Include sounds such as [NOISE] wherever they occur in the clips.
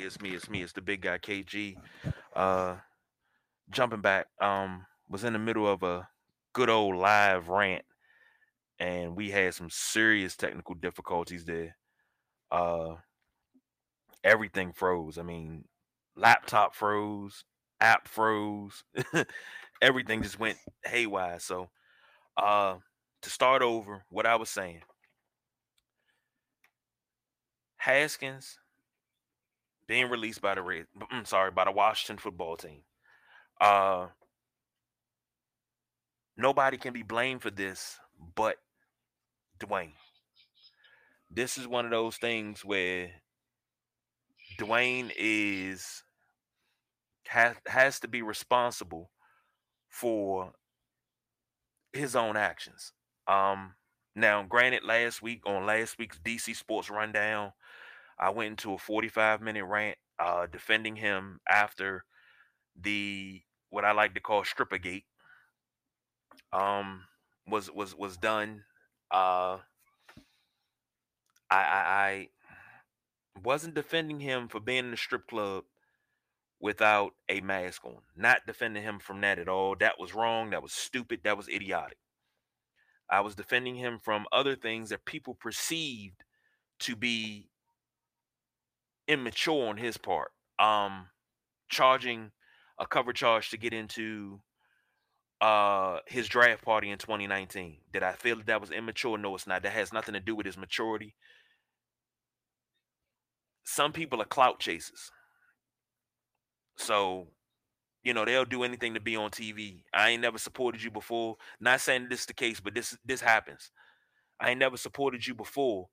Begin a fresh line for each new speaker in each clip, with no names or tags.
Everybody, it's me. It's me. It's the big guy KG. Uh, jumping back. Um, was in the middle of a good old live rant, and we had some serious technical difficulties there. Uh, everything froze. I mean, laptop froze, app froze, [LAUGHS] everything just went haywire. So, uh, to start over, what I was saying, Haskins being released by the Red, I'm mm, sorry, by the Washington football team. Uh, nobody can be blamed for this but Dwayne. This is one of those things where Dwayne is has has to be responsible for his own actions. Um now granted last week on last week's DC Sports Rundown, I went into a 45 minute rant uh, defending him after the what I like to call strippergate um, was was was done. Uh, I, I, I wasn't defending him for being in the strip club without a mask on. Not defending him from that at all. That was wrong. That was stupid. That was idiotic. I was defending him from other things that people perceived to be immature on his part. Um, charging a cover charge to get into uh his draft party in 2019. Did I feel that that was immature? No, it's not. That has nothing to do with his maturity. Some people are clout chasers. So, you know, they'll do anything to be on TV. I ain't never supported you before. Not saying this is the case, but this this happens. I ain't never supported you before,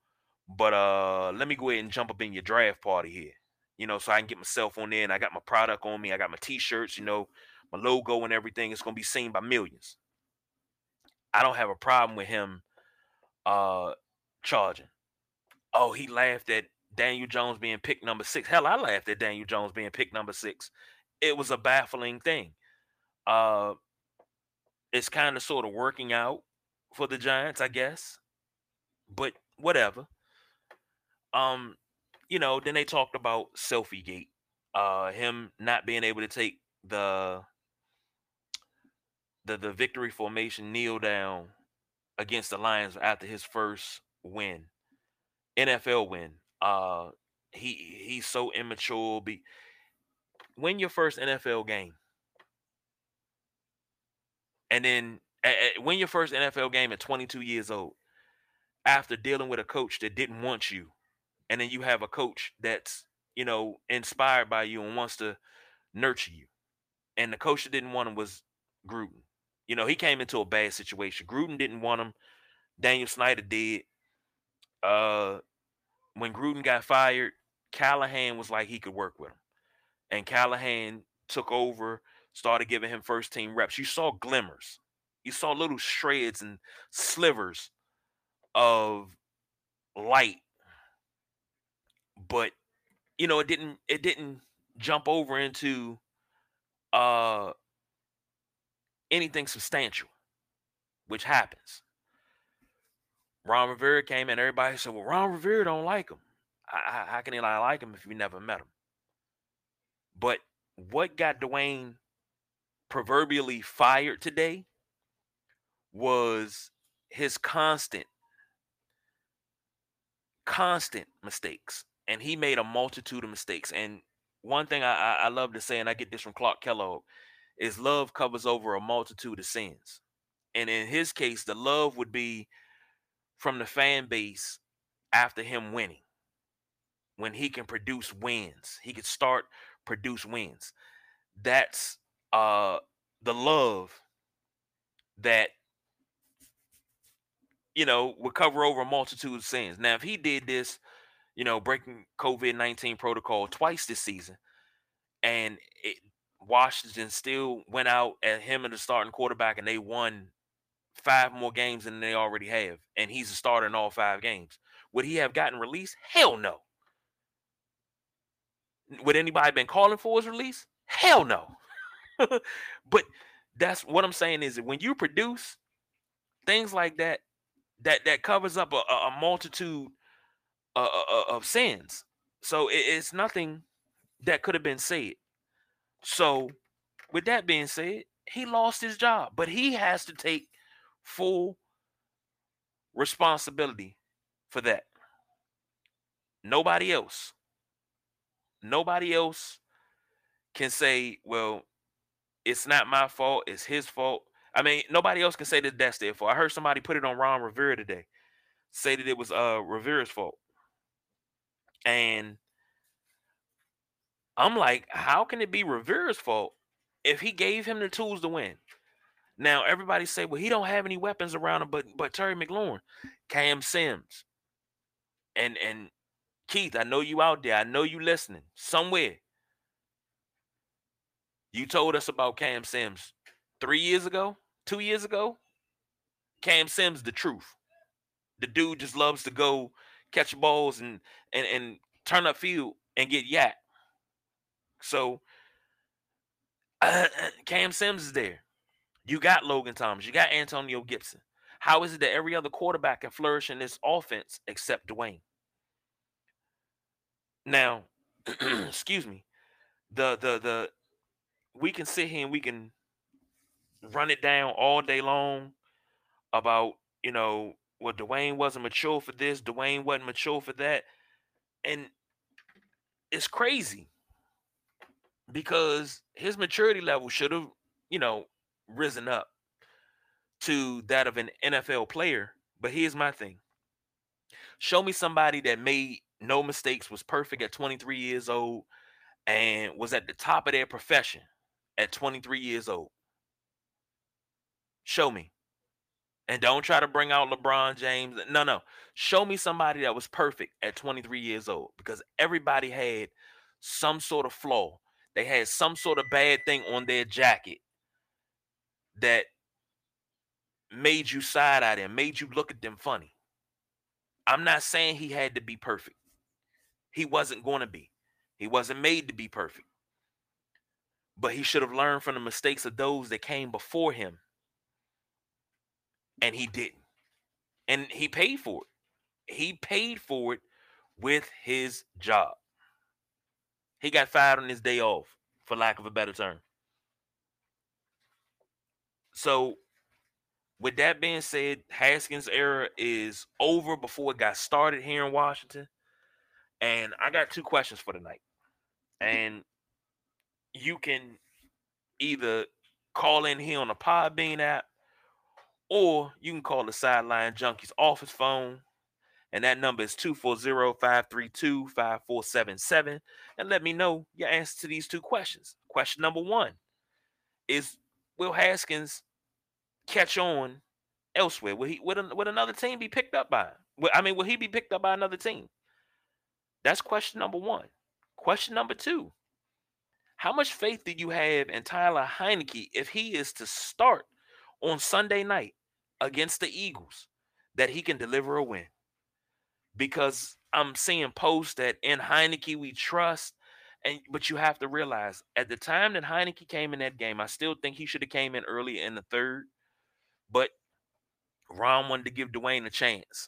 but uh, let me go ahead and jump up in your draft party here. You know, so I can get myself on there and I got my product on me. I got my t-shirts, you know, my logo and everything. It's gonna be seen by millions. I don't have a problem with him uh charging. Oh, he laughed at Daniel Jones being picked number six. Hell, I laughed at Daniel Jones being picked number six. It was a baffling thing. Uh it's kind of sort of working out for the Giants, I guess. But whatever. Um, you know, then they talked about selfie gate, uh, him not being able to take the the the victory formation kneel down against the Lions after his first win, NFL win. Uh, he he's so immature. Be win your first NFL game, and then uh, win your first NFL game at 22 years old after dealing with a coach that didn't want you and then you have a coach that's you know inspired by you and wants to nurture you. And the coach that didn't want him was gruden. You know he came into a bad situation. Gruden didn't want him. Daniel snyder did. Uh when gruden got fired callahan was like he could work with him. And callahan took over started giving him first team reps. You saw glimmers. You saw little shreds and slivers of light but you know it didn't it didn't jump over into uh anything substantial which happens. Ron rivera came in everybody said well ron rivera don't like him. How, how can he like him if you never met him? But what got dwayne proverbially fired today was his constant constant mistakes and he made a multitude of mistakes. And one thing I, I, love to say, and I get this from Clark Kellogg, is love covers over a multitude of sins. And in his case, the love would be from the fan base after him winning. When he can produce wins, he could start produce wins. That's uh the love that you know would cover over a multitude of sins. Now, if he did this you know, breaking COVID 19 protocol twice this season. And it, Washington still went out at him and the starting quarterback, and they won five more games than they already have. And he's a starter in all five games. Would he have gotten released? Hell no. Would anybody been calling for his release? Hell no. [LAUGHS] but that's what I'm saying is that when you produce things like that, that that covers up a, a multitude uh, of sins. So it, it's nothing that could have been said. So, with that being said, he lost his job, but he has to take full responsibility for that. Nobody else. Nobody else can say, well, it's not my fault, it's his fault. I mean, nobody else can say that that's their fault. I heard somebody put it on Ron Rivera today, say that it was uh Rivera's fault. And I'm like, how can it be Rivera's fault if he gave him the tools to win? Now everybody say, well, he don't have any weapons around him, but but Terry McLaurin, Cam Sims, and and Keith, I know you out there. I know you listening somewhere. You told us about Cam Sims three years ago, two years ago. Cam Sims, the truth. The dude just loves to go catch balls and and and turn up field and get YAC. So uh, [CLEARS THROAT] Cam Sims is there. You got Logan Thomas. You got Antonio Gibson. How is it that every other quarterback can flourish in this offense except Dwayne? Now, [CLEARS THROAT] excuse me, the the the we can sit here and we can run it down all day long about you know well Dwayne wasn't mature for this, Dwayne wasn't mature for that, and it's crazy because his maturity level should have you know risen up to that of an NFL player. But here's my thing: show me somebody that made no mistakes, was perfect at 23 years old, and was at the top of their profession at 23 years old. Show me. And don't try to bring out LeBron James. No, no. Show me somebody that was perfect at 23 years old because everybody had some sort of flaw. They had some sort of bad thing on their jacket that made you side eye them, made you look at them funny. I'm not saying he had to be perfect. He wasn't going to be. He wasn't made to be perfect. But he should have learned from the mistakes of those that came before him. And he didn't. And he paid for it. He paid for it with his job. He got fired on his day off, for lack of a better term. So, with that being said, Haskins' era is over before it got started here in Washington. And I got two questions for tonight. And you can either call in here on the Podbean app or you can call the Sideline Junkies office phone. And that number is 240-532-5477. And let me know your answer to these two questions. Question number one is Will Haskins catch on elsewhere? Will he would, another team be picked up by? Him? I mean, will he be picked up by another team? That's question number one. Question number two How much faith do you have in Tyler Heinicke if he is to start on Sunday night against the Eagles that he can deliver a win? Because I'm seeing posts that in Heinicke we trust. And but you have to realize at the time that Heinicke came in that game, I still think he should have came in early in the third, but Ron wanted to give Dwayne a chance.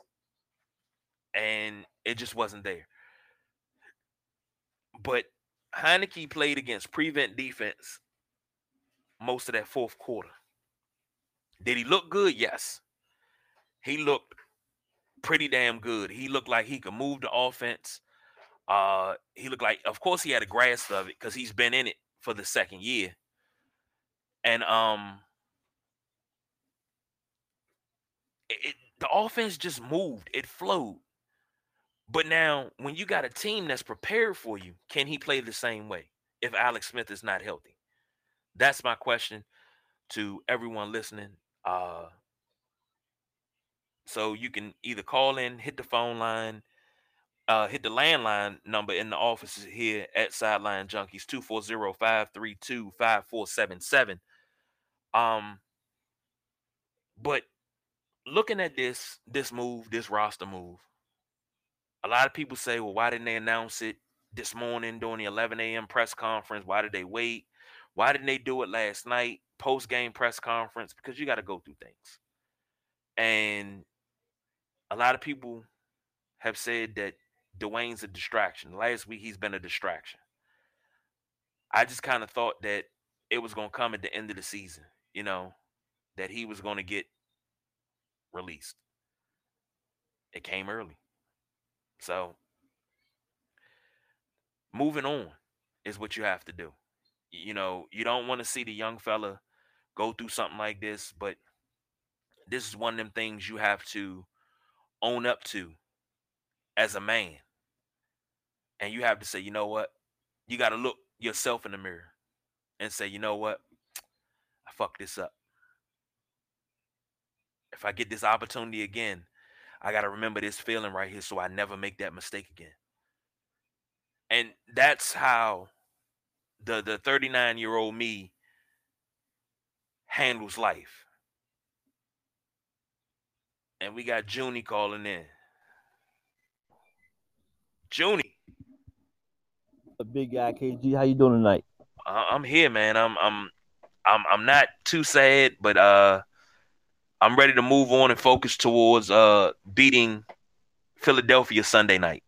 And it just wasn't there. But Heinicke played against prevent defense most of that fourth quarter. Did he look good? Yes. He looked pretty damn good. He looked like he could move the offense. Uh, he looked like, of course, he had a grasp of it because he's been in it for the second year. And um, it, the offense just moved. It flowed. But now, when you got a team that's prepared for you, can he play the same way if Alex Smith is not healthy? That's my question to everyone listening. Uh, so you can either call in, hit the phone line, uh, hit the landline number in the offices here at Sideline Junkies 240-532-5477. Um, but looking at this this move, this roster move, a lot of people say, well, why didn't they announce it this morning during the 11 a.m. press conference? Why did they wait? Why didn't they do it last night, post game press conference? Because you got to go through things. And a lot of people have said that Dwayne's a distraction. Last week he's been a distraction. I just kind of thought that it was going to come at the end of the season, you know, that he was going to get released. It came early. So moving on is what you have to do. You know, you don't want to see the young fella go through something like this, but this is one of them things you have to own up to as a man. And you have to say, you know what? You got to look yourself in the mirror and say, you know what? I fucked this up. If I get this opportunity again, I got to remember this feeling right here so I never make that mistake again. And that's how the the 39 year old me handles life. And we got Junie calling in. Junie.
A big guy, KG. How you doing tonight?
I'm here, man. I'm I'm I'm I'm not too sad, but uh I'm ready to move on and focus towards uh beating Philadelphia Sunday night.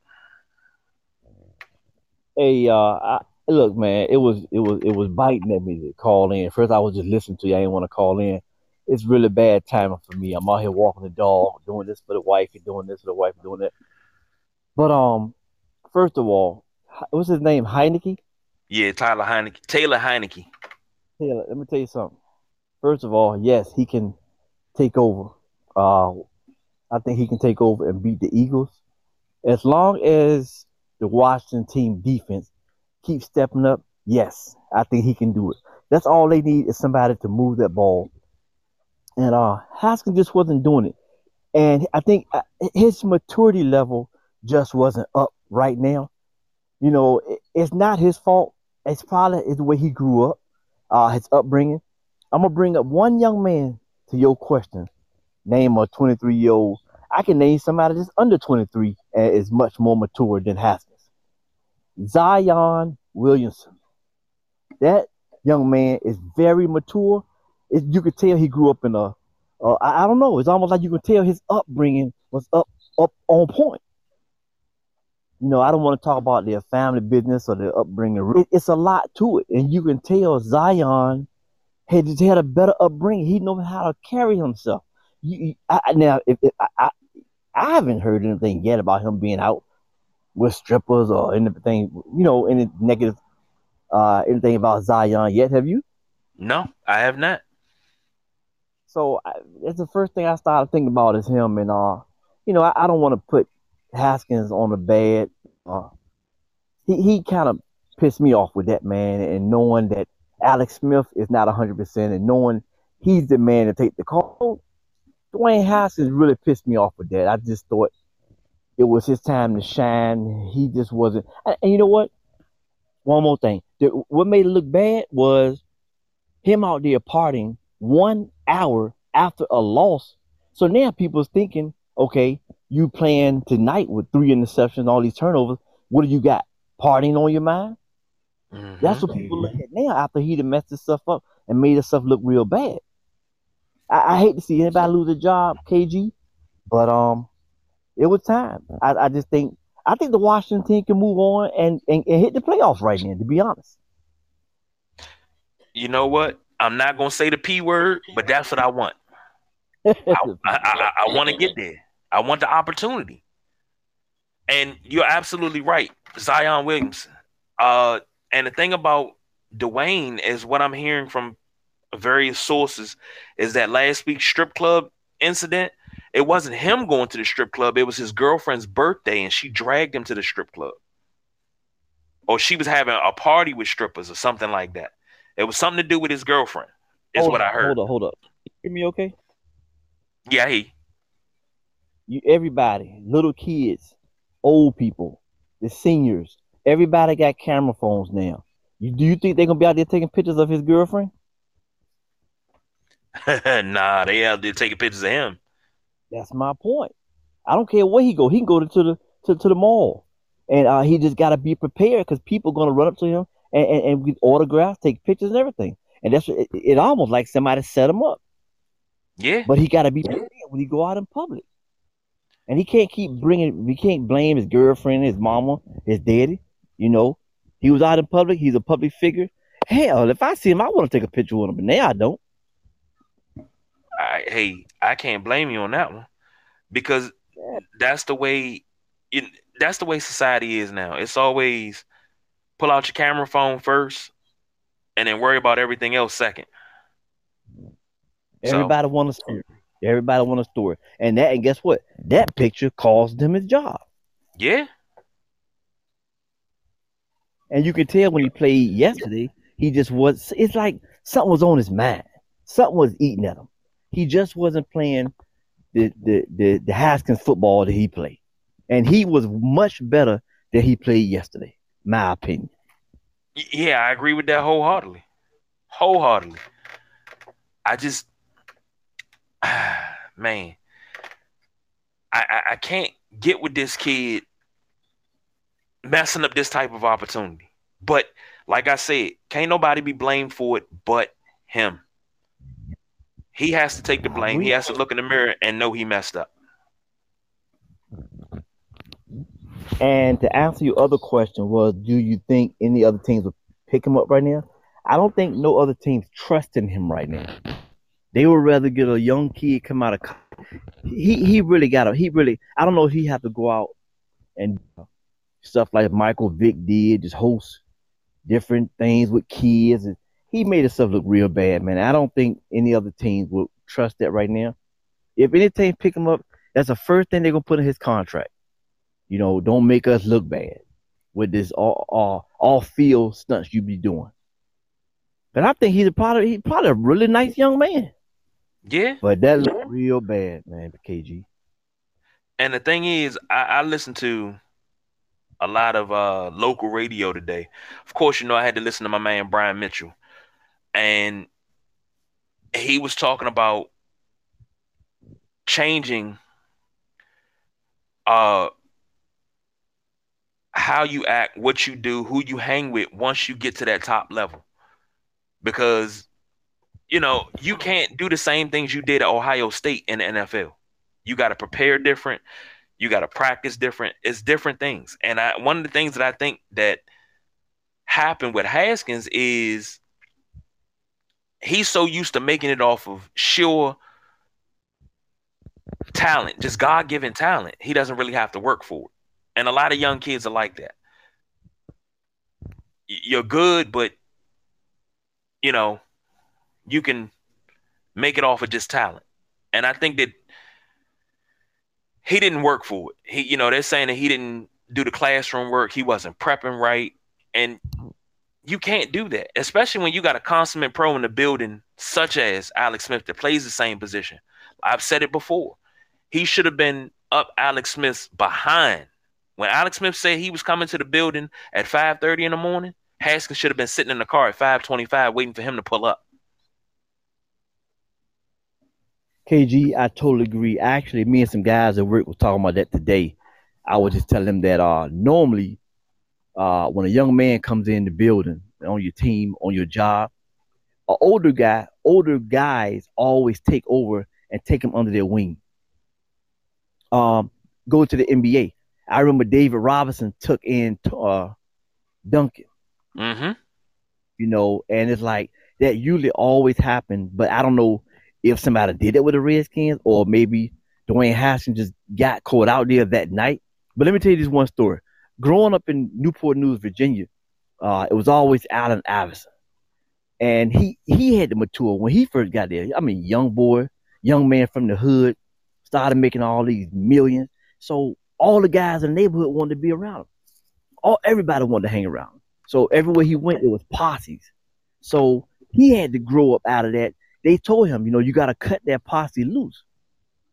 Hey, uh, I, look, man, it was it was it was biting at me to call in. First, I was just listening to you. I didn't want to call in. It's really bad timing for me. I'm out here walking the dog, doing this for the wife, and doing this for the wife, and doing that. But um, first of all, what's his name? Heinicke.
Yeah, Tyler Heinicke. Taylor Heinicke.
Taylor, let me tell you something. First of all, yes, he can take over. Uh, I think he can take over and beat the Eagles as long as the Washington team defense keeps stepping up. Yes, I think he can do it. That's all they need is somebody to move that ball. And uh, Haskins just wasn't doing it. And I think uh, his maturity level just wasn't up right now. You know, it's not his fault it's probably the way he grew up, uh, his upbringing. I'm gonna bring up one young man to your question. Name a 23 year old. I can name somebody that's under 23 and is much more mature than Haskins. Zion Williamson. That young man is very mature. It, you could tell he grew up in a. Uh, I, I don't know. It's almost like you can tell his upbringing was up up on point you know, I don't want to talk about their family business or their upbringing. It, it's a lot to it, and you can tell Zion had had a better upbringing. He knows how to carry himself. You, I, now, if, if I, I, I haven't heard anything yet about him being out with strippers or anything, you know, any negative, uh, anything about Zion yet. Have you?
No, I have not.
So I, that's the first thing I started thinking about is him, and uh, you know, I, I don't want to put Haskins on the bed. Uh, he he kind of pissed me off with that man, and knowing that Alex Smith is not hundred percent, and knowing he's the man to take the call. Dwayne Haskins really pissed me off with that. I just thought it was his time to shine. He just wasn't. And, and you know what? One more thing. What made it look bad was him out there partying one hour after a loss. So now people's thinking, okay, you playing tonight with three interceptions, all these turnovers. What do you got? Partying on your mind? Mm-hmm. That's what people look at now after he'd messed himself up and made his stuff look real bad. I, I, hate to see anybody lose a job, KG, but um, it was time. I, I just think I think the Washington team can move on and, and, and hit the playoffs right now. To be honest,
you know what? I'm not gonna say the p word, but that's what I want. I, I, I, I want to get there. I want the opportunity. And you're absolutely right, Zion Williamson. Uh, and the thing about Dwayne is what I'm hearing from various sources is that last week's strip club incident, it wasn't him going to the strip club, it was his girlfriend's birthday, and she dragged him to the strip club. Or she was having a party with strippers or something like that. It was something to do with his girlfriend, is
hold
what
up,
I heard.
Hold up, hold up. You hear me okay?
Yeah, he
you everybody, little kids, old people, the seniors, everybody got camera phones now. You, do you think they're gonna be out there taking pictures of his girlfriend? [LAUGHS]
nah, they out there taking pictures of him.
That's my point. I don't care where he go. He can go to, to the to, to the mall, and uh, he just got to be prepared because people gonna run up to him and, and, and get autographs, take pictures, and everything. And that's it, it almost like somebody set him up.
Yeah.
But he got to be prepared when he go out in public. and he can't keep bringing. We can't blame his girlfriend, his mama, his daddy. You know, he was out in public. He's a public figure. Hell, if I see him, I want to take a picture with him, but now I don't.
I, hey, I can't blame you on that one because that's the way. It, that's the way society is now. It's always pull out your camera phone first, and then worry about everything else second.
Everybody so, want a story. Everybody want a story, and that and guess what? That picture caused him his job.
Yeah.
And you can tell when he played yesterday, he just was. It's like something was on his mind. Something was eating at him. He just wasn't playing the the the, the Haskins football that he played, and he was much better than he played yesterday. My opinion.
Yeah, I agree with that wholeheartedly. Wholeheartedly. I just, [SIGHS] man, I, I, I can't get with this kid messing up this type of opportunity. But like I said, can't nobody be blamed for it but him. He has to take the blame. He has to look in the mirror and know he messed up.
And to answer your other question was, do you think any other teams would pick him up right now? I don't think no other teams trusting him right now. They would rather get a young kid come out of. He he really got to. He really. I don't know if he have to go out and stuff like Michael Vick did, just host different things with kids. And he made himself look real bad, man. I don't think any other teams would trust that right now. If any team pick him up, that's the first thing they're gonna put in his contract. You know, don't make us look bad with this all all, all field stunts you be doing. But I think he's a probably he's probably a really nice young man.
Yeah.
But that looked real bad, man, KG.
And the thing is, I, I listened to a lot of uh, local radio today. Of course, you know I had to listen to my man Brian Mitchell, and he was talking about changing uh how you act, what you do, who you hang with once you get to that top level. Because, you know, you can't do the same things you did at Ohio State in the NFL. You got to prepare different. You got to practice different. It's different things. And I, one of the things that I think that happened with Haskins is he's so used to making it off of sure talent, just God given talent. He doesn't really have to work for it. And a lot of young kids are like that. You're good, but you know, you can make it off of just talent. And I think that he didn't work for it. He, you know, they're saying that he didn't do the classroom work. He wasn't prepping right. And you can't do that, especially when you got a consummate pro in the building, such as Alex Smith, that plays the same position. I've said it before. He should have been up Alex Smith's behind when Alex Smith said he was coming to the building at 5:30 in the morning, Haskins should have been sitting in the car at 5:25 waiting for him to pull up.
KG, I totally agree. Actually, me and some guys at work were talking about that today. I was just telling them that uh normally uh when a young man comes in the building on your team, on your job, an older guy, older guys always take over and take him under their wing. Um, go to the NBA. I remember David Robinson took in uh, Duncan.
Mm-hmm.
You know, and it's like that usually always happens, but I don't know if somebody did it with the Redskins or maybe Dwayne Haskins just got caught out there that night. But let me tell you this one story. Growing up in Newport News, Virginia, uh, it was always Allen Iverson. And he he had to mature when he first got there. I mean, young boy, young man from the hood, started making all these millions. So all the guys in the neighborhood wanted to be around him. All everybody wanted to hang around him. So everywhere he went, it was posses. So he had to grow up out of that. They told him, you know, you got to cut that posse loose.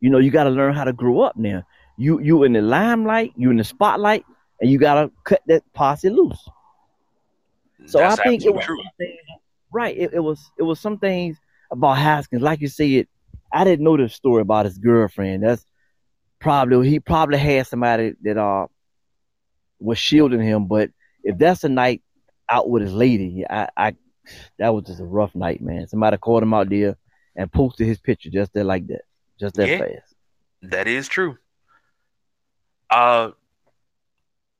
You know, you got to learn how to grow up now. You you in the limelight, you in the spotlight, and you got to cut that posse loose. So That's I think it was right. It, it was it was some things about Haskins, like you said. I didn't know the story about his girlfriend. That's probably he probably had somebody that uh was shielding him. But if that's a night out with his lady, I, I that was just a rough night, man. Somebody caught him out there and posted his picture just there like that, just that yeah, fast.
That is true. Uh,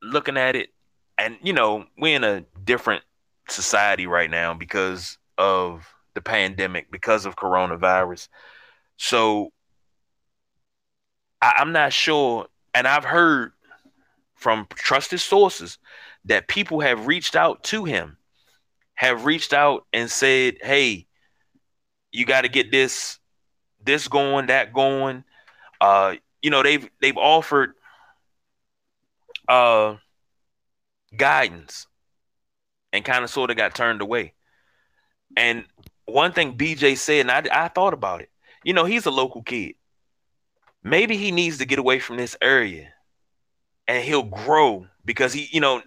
looking at it, and you know, we're in a different society right now because of the pandemic, because of coronavirus. So I, I'm not sure, and I've heard from trusted sources that people have reached out to him, have reached out and said, "Hey, you got to get this, this going, that going." Uh, you know, they've they've offered uh guidance and kind of sort of got turned away. And one thing BJ said, and I, I thought about it. You know, he's a local kid. Maybe he needs to get away from this area and he'll grow because he, you know,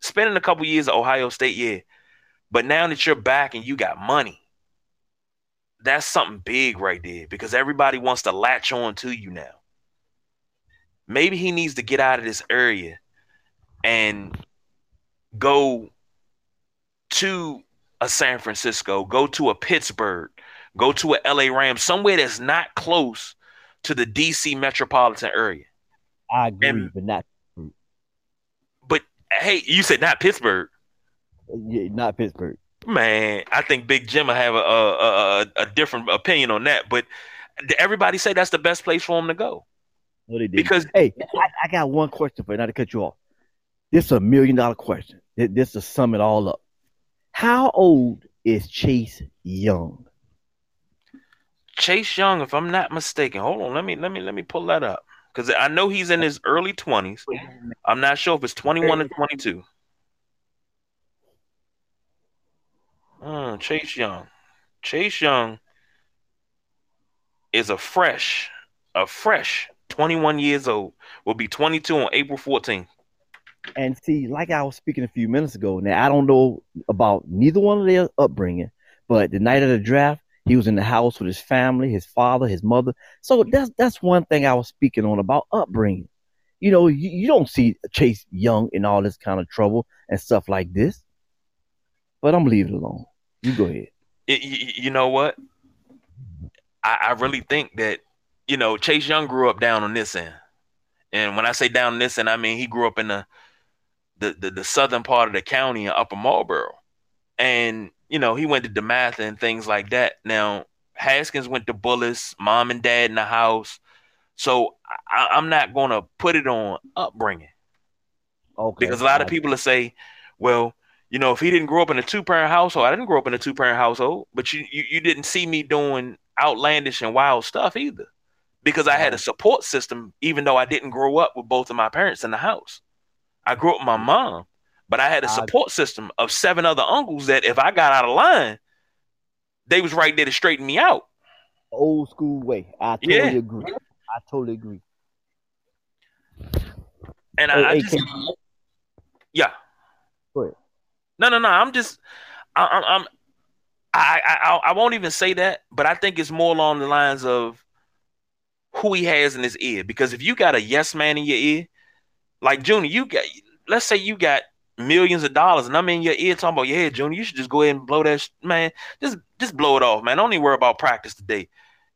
spending a couple years at Ohio State, yeah. But now that you're back and you got money, that's something big right there because everybody wants to latch on to you now. Maybe he needs to get out of this area and go to a San Francisco, go to a Pittsburgh, go to a LA Rams, somewhere that's not close to the DC metropolitan area.
I agree, and, but not.
But hey, you said not Pittsburgh.
Yeah, not Pittsburgh.
Man, I think Big Jim will have a, a, a, a different opinion on that. But everybody say that's the best place for him to go.
No, they did. Because hey, I, I, got one question for you, not to cut you off. This is a million dollar question. This to sum it all up. How old is Chase Young?
Chase Young, if I'm not mistaken, hold on, let me let me let me pull that up because I know he's in his early 20s. I'm not sure if it's 21 or 22. Uh, Chase Young, Chase Young is a fresh, a fresh 21 years old. Will be 22 on April 14th.
And see, like I was speaking a few minutes ago, now I don't know about neither one of their upbringing, but the night of the draft, he was in the house with his family, his father, his mother. So that's that's one thing I was speaking on about upbringing. You know, you, you don't see Chase Young in all this kind of trouble and stuff like this. But I'm leaving it alone. You go ahead.
It, you, you, know what? I, I really think that you know Chase Young grew up down on this end, and when I say down on this end, I mean he grew up in the the, the, the southern part of the county in Upper Marlboro. And, you know, he went to DeMatha and things like that. Now, Haskins went to Bullis, mom and dad in the house. So I, am not going to put it on upbringing. Okay. Because a lot of people will say, well, you know, if he didn't grow up in a two parent household, I didn't grow up in a two parent household, but you, you, you didn't see me doing outlandish and wild stuff either because I had a support system, even though I didn't grow up with both of my parents in the house. I grew up with my mom, but I had a support system of seven other uncles that if I got out of line, they was right there to straighten me out.
Old school way. I totally yeah. agree. I totally agree.
And hey, I, I hey, just, yeah.
Go ahead.
No, no, no. I'm just, I, I'm, I, I, I won't even say that, but I think it's more along the lines of who he has in his ear. Because if you got a yes man in your ear, like Junior, you got let's say you got millions of dollars, and I'm in your ear talking about, yeah, Junior, you should just go ahead and blow that sh- man. Just just blow it off, man. Don't even worry about practice today.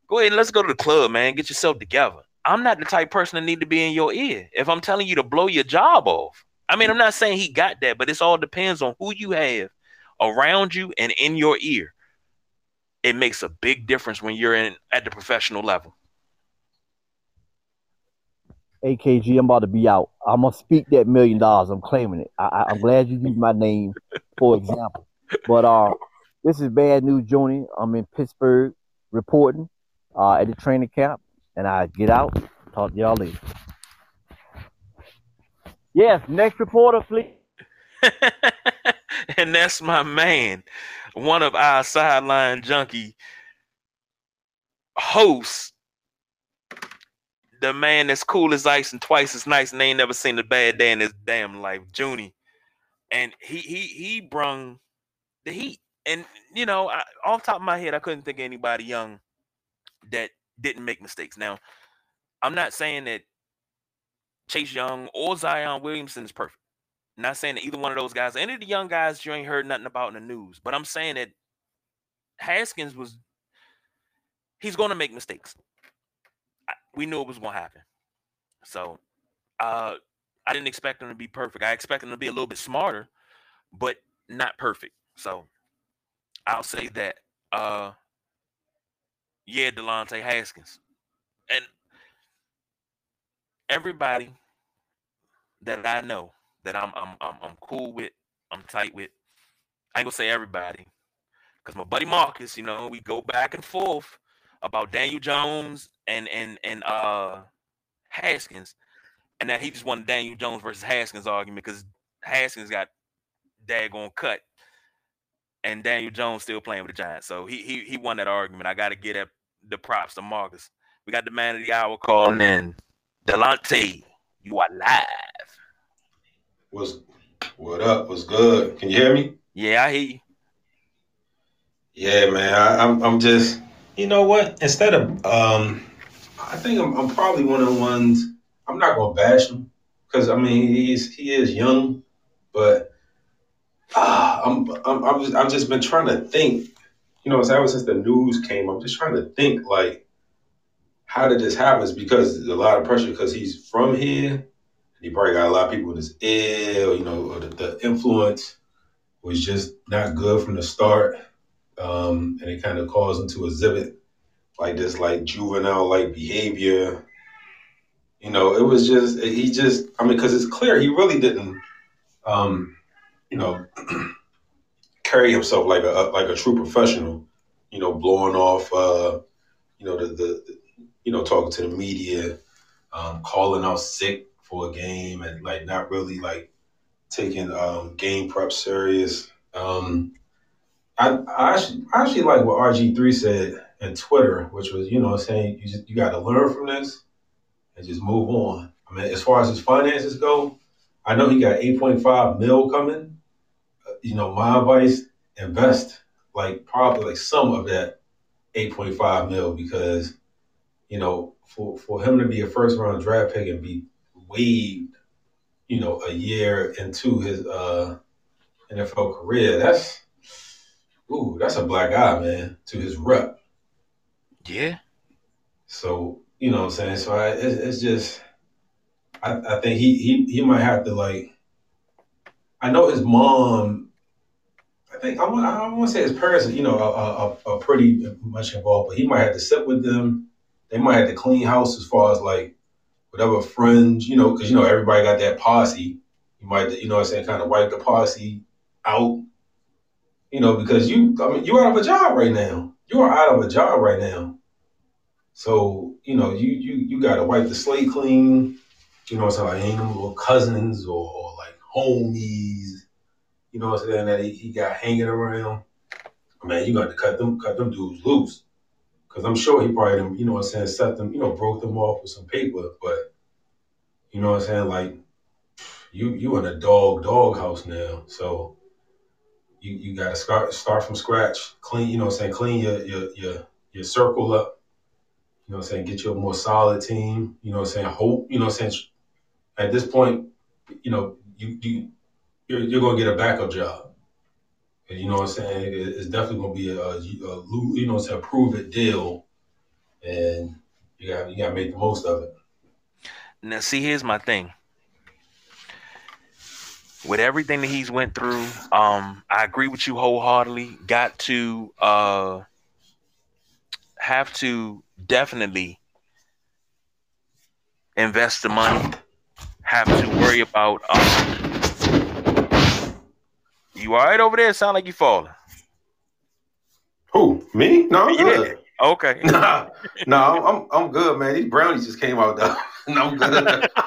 Go ahead and let's go to the club, man. Get yourself together. I'm not the type person that need to be in your ear. If I'm telling you to blow your job off, I mean, I'm not saying he got that, but it's all depends on who you have around you and in your ear. It makes a big difference when you're in at the professional level.
AKG, I'm about to be out. I'm gonna speak that million dollars. I'm claiming it. I, am glad you used my name for example. But uh, this is bad news, Joni. I'm in Pittsburgh reporting uh, at the training camp, and I get out. Talk to y'all later. Yes, next reporter, please. [LAUGHS]
and that's my man, one of our sideline junkie hosts the man that's cool as ice and twice as nice and they ain't never seen a bad day in his damn life, Junie. And he he he brung the heat. And you know, I, off top of my head, I couldn't think of anybody young that didn't make mistakes. Now, I'm not saying that Chase Young or Zion Williamson is perfect. I'm not saying that either one of those guys, any of the young guys you ain't heard nothing about in the news, but I'm saying that Haskins was he's going to make mistakes we knew it was going to happen. So uh, I didn't expect them to be perfect. I expect them to be a little bit smarter, but not perfect. So I'll say that. Uh, yeah, Delonte Haskins, and everybody that I know that I'm I'm I'm, I'm cool with, I'm tight with. I ain't gonna say everybody, because my buddy Marcus, you know, we go back and forth about Daniel Jones and and and uh Haskins, and that he just won Daniel Jones versus Haskins argument because Haskins got daggone cut, and Daniel Jones still playing with the Giants, so he he he won that argument. I got to get up the props to Marcus. We got the man of the hour calling in, Delonte. You are live.
What's what up? What's good? Can you hear me?
Yeah, I hear you.
Yeah, man. I, I'm I'm just you know what? Instead of um, I think I'm, I'm probably one of the ones. I'm not gonna bash him because I mean he's he is young, but ah, I'm I'm I'm just, I've just been trying to think. You know, ever since the news came, I'm just trying to think like, how did this happen? It's because there's a lot of pressure because he's from here. He probably got a lot of people in his ear. You know, the, the influence was just not good from the start um, and it kind of caused him to exhibit like this like juvenile like behavior. You know, it was just he just I mean because it's clear he really didn't um, you know [CLEARS THROAT] carry himself like a like a true professional. You know, blowing off uh, you know the, the you know talking to the media, um, calling out sick for a game and like not really like taking um, game prep serious. Um, I, I actually, actually like what RG3 said in Twitter, which was, you know, saying you just you got to learn from this and just move on. I mean, as far as his finances go, I know he got 8.5 mil coming. Uh, you know, my advice: invest like probably like some of that 8.5 mil because, you know, for for him to be a first round draft pick and be waived, you know, a year into his uh, NFL career, that's ooh, that's a black eye, man, to his rep.
Yeah.
So you know what I'm saying. So I, it's, it's just, I, I think he he he might have to like. I know his mom. I think I want I want to say his parents, you know, are, are, are pretty much involved, but he might have to sit with them. They might have to clean house as far as like whatever friends, you know, because you know everybody got that posse. You might, you know, what I'm saying, kind of wipe the posse out you know, because you, I mean, you're out of a job right now. You are out of a job right now. So, you know, you you you got to wipe the slate clean. You know, so like ain't no little cousins or, or, like homies. You know what I'm saying that he, he got hanging around. Man, you got to cut them cut them dudes loose. Cause I'm sure he probably them, you know what I'm saying, set them, you know, broke them off with some paper. But you know what I'm saying, like you you in a dog dog house now. So you, you got to start start from scratch. Clean, you know, what I'm saying clean your your your your circle up. You know, what I'm saying get you a more solid team. You know, what I'm saying hope. You know, what I'm saying at this point, you know, you you you're, you're gonna get a backup job. And you know what I'm saying? It's definitely gonna be a, a, a you know, it's a prove it deal, and you got you got to make the most of it.
Now, see, here's my thing with everything that he's went through, um, I agree with you wholeheartedly. Got to uh, have to definitely invest the money. Have to worry about. Um, you all right over there? Sound like you falling.
Who me? No, I'm good.
Okay. [LAUGHS]
Nah, no, I'm, I'm I'm good, man. These brownies just came out though. [LAUGHS] no, I'm good. [LAUGHS]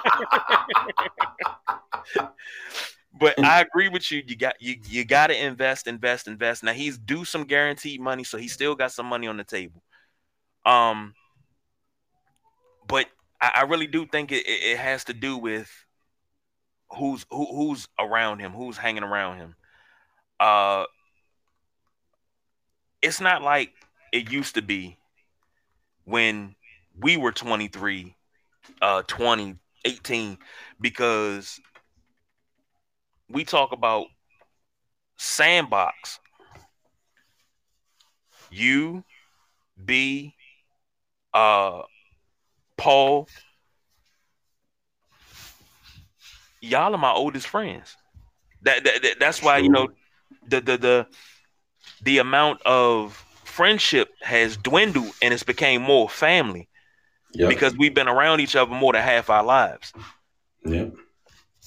but I agree with you. You got you you got to invest, invest, invest. Now he's due some guaranteed money, so he still got some money on the table. Um, but I, I really do think it, it has to do with who's who, who's around him, who's hanging around him. Uh, it's not like it used to be when we were 23, uh, 20, 18, because we talk about sandbox. You, B, uh, Paul, y'all are my oldest friends. That, that, that that's why you know the the the the amount of friendship has dwindled and it's became more family yep. because we've been around each other more than half our lives.
Yeah.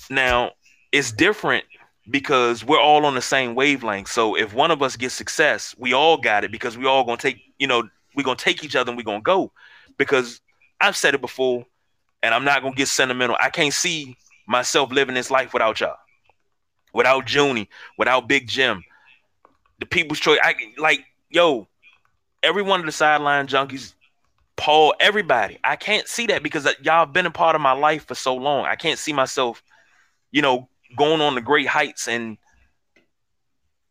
Now it's different because we're all on the same wavelength. So if one of us gets success, we all got it because we all gonna take, you know, we're gonna take each other and we're gonna go. Because I've said it before, and I'm not gonna get sentimental. I can't see myself living this life without y'all, without Junie, without Big Jim, the people's choice. I like, yo, every one of the sideline junkies, Paul, everybody. I can't see that because uh, y'all have been a part of my life for so long. I can't see myself, you know, going on the great heights and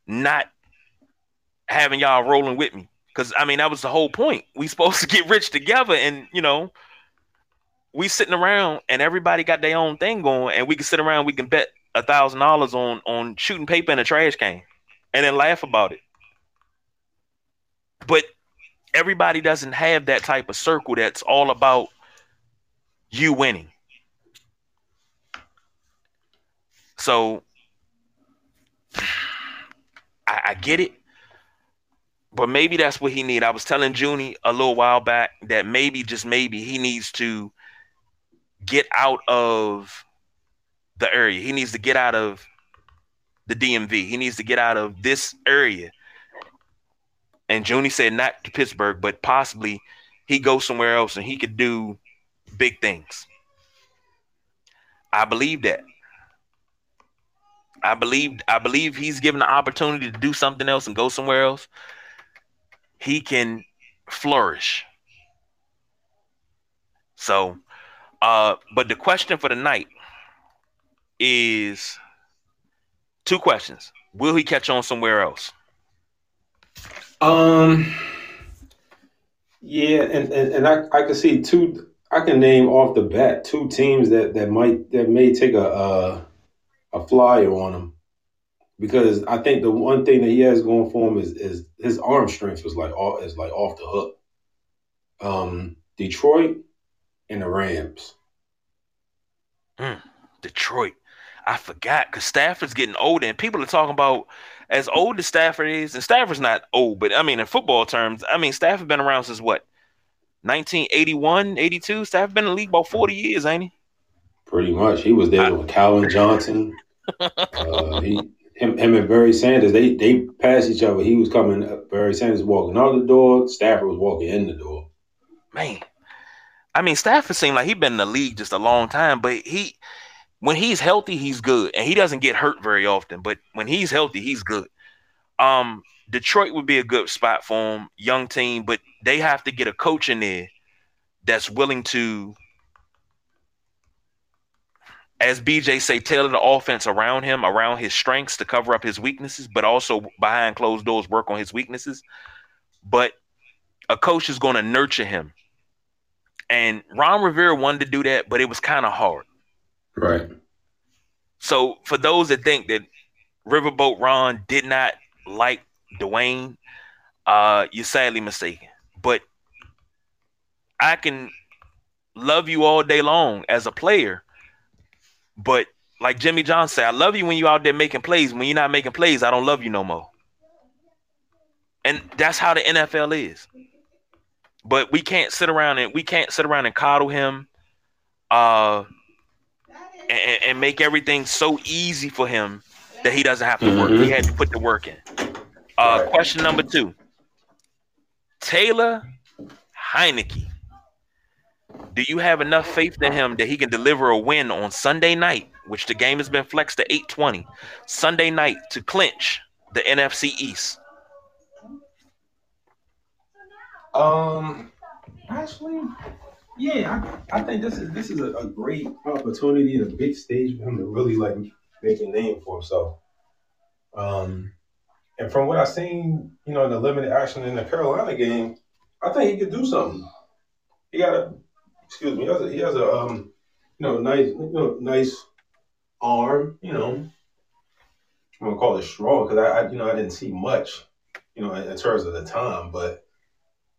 not having y'all rolling with me. Cause I mean that was the whole point. We supposed to get rich together, and you know, we sitting around and everybody got their own thing going, and we can sit around, we can bet a thousand dollars on on shooting paper in a trash can and then laugh about it. But everybody doesn't have that type of circle that's all about you winning. So [SIGHS] I, I get it, but maybe that's what he need. I was telling Junie a little while back that maybe just maybe he needs to get out of the area. He needs to get out of the DMV. He needs to get out of this area. And Junie said not to Pittsburgh, but possibly he goes somewhere else and he could do big things. I believe that. I believe I believe he's given the opportunity to do something else and go somewhere else. He can flourish. So, uh, but the question for the night is two questions. Will he catch on somewhere else?
Um yeah, and, and, and I, I can see two I can name off the bat two teams that, that might that may take a, a a flyer on him because I think the one thing that he has going for him is, is his arm strength is like all is like off the hook. Um, Detroit and the Rams.
Mm, Detroit. I forgot because Stafford's getting older, and people are talking about as old as Stafford is, and Stafford's not old, but I mean in football terms, I mean Stafford been around since what 1981, 82. Stafford been in the league about 40 years, ain't he?
Pretty much. He was there with Calvin Johnson. [LAUGHS] uh, he, him, him and Barry Sanders, they they passed each other. He was coming. Barry Sanders walking out the door. Stafford was walking in the door.
Man, I mean Stafford seemed like he'd been in the league just a long time, but he when he's healthy, he's good, and he doesn't get hurt very often. But when he's healthy, he's good. Um, Detroit would be a good spot for him, young team, but they have to get a coach in there that's willing to as BJ say, tailor the offense around him, around his strengths to cover up his weaknesses, but also behind closed doors work on his weaknesses. But a coach is going to nurture him. And Ron Rivera wanted to do that, but it was kind of hard.
Right.
So for those that think that Riverboat Ron did not like Dwayne, uh, you're sadly mistaken. But I can love you all day long as a player but like Jimmy John said, I love you when you out there making plays. When you're not making plays, I don't love you no more. And that's how the NFL is. But we can't sit around and we can't sit around and coddle him, uh, and, and make everything so easy for him that he doesn't have to mm-hmm. work. He had to put the work in. Uh. Question number two: Taylor Heinicke do you have enough faith in him that he can deliver a win on Sunday night, which the game has been flexed to 820, Sunday night to clinch the NFC East?
Um, actually, yeah, I, I think this is this is a, a, great opportunity and a big stage for him to really like make a name for himself. Um, and from what I've seen, you know, in the limited action in the Carolina game, I think he could do something. He got a excuse me, he has a, he has a um, you know, nice, you know, nice arm. You know, I'm gonna call it strong because I, I, you know, I didn't see much, you know, in, in terms of the time, but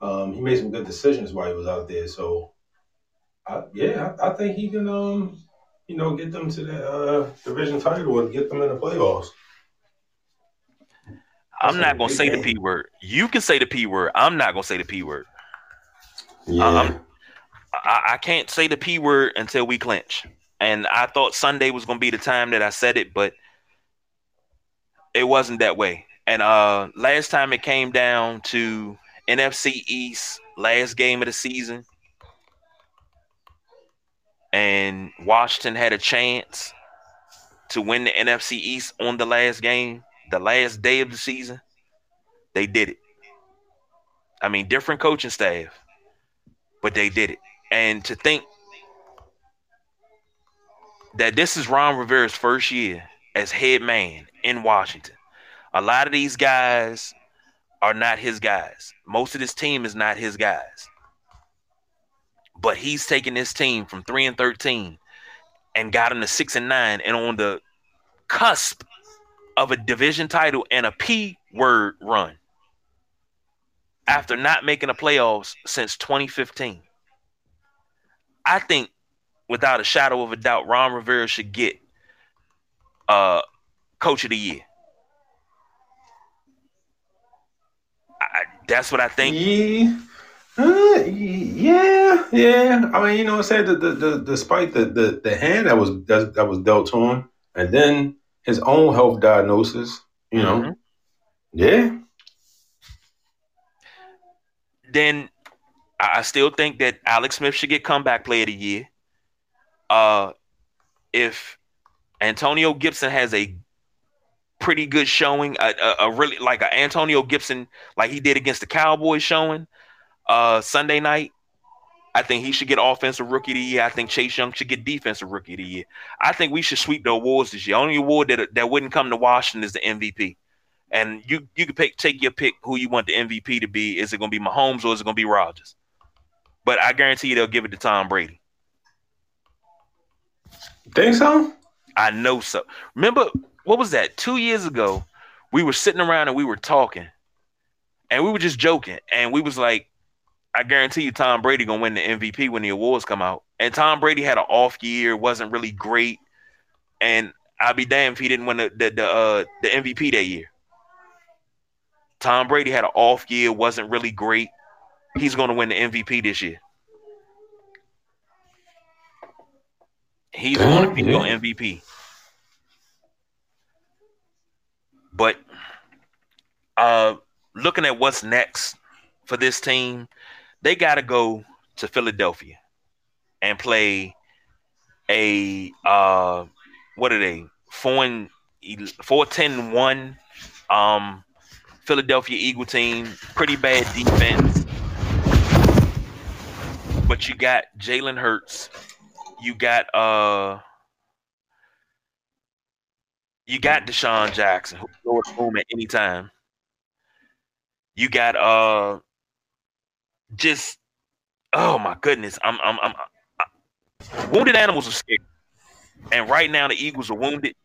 um, he made some good decisions while he was out there. So, I, yeah, I, I think he can. Um, you know, get them to the uh, division title and get them in the playoffs.
I'm not gonna say the p word. You can say the p word. I'm not gonna say the p word.
Yeah.
I, I can't say the p word until we clinch. And I thought Sunday was gonna be the time that I said it, but it wasn't that way. And uh last time it came down to NFC East, last game of the season, and Washington had a chance to win the NFC East on the last game, the last day of the season. They did it. I mean, different coaching staff, but they did it. And to think that this is Ron Rivera's first year as head man in Washington. A lot of these guys are not his guys. Most of this team is not his guys. But he's taken this team from 3 and 13 and got them to 6 and 9 and on the cusp of a division title and a P word run after not making the playoffs since 2015. I think without a shadow of a doubt, Ron Rivera should get uh coach of the year. I, that's what I think.
Yeah. Uh, yeah, yeah. I mean, you know, what I'm saying the, the, the despite the, the the hand that was that, that was dealt to him, and then his own health diagnosis, you know, mm-hmm. yeah.
Then I still think that Alex Smith should get comeback player of the year. Uh, if Antonio Gibson has a pretty good showing, a, a, a really like an Antonio Gibson, like he did against the Cowboys showing uh, Sunday night, I think he should get offensive rookie of the year. I think Chase Young should get defensive rookie of the year. I think we should sweep the awards this year. Only award that that wouldn't come to Washington is the MVP. And you you can pick take your pick who you want the MVP to be. Is it going to be Mahomes or is it going to be Rodgers? But I guarantee you they'll give it to Tom Brady.
Think so?
I know so. Remember what was that? Two years ago, we were sitting around and we were talking, and we were just joking, and we was like, I guarantee you, Tom Brady gonna win the MVP when the awards come out. And Tom Brady had an off year, wasn't really great, and I'd be damned if he didn't win the the the, uh, the MVP that year. Tom Brady had an off year, wasn't really great. He's gonna win the MVP this year. He's going to be your MVP. But uh, looking at what's next for this team, they got to go to Philadelphia and play a uh, what are they four and four ten one um Philadelphia Eagle team, pretty bad defense. But you got Jalen Hurts, you got uh you got DeSean Jackson who can go home at any time. You got uh just oh my goodness, I'm I'm I'm, I'm wounded animals are scared, and right now the Eagles are wounded,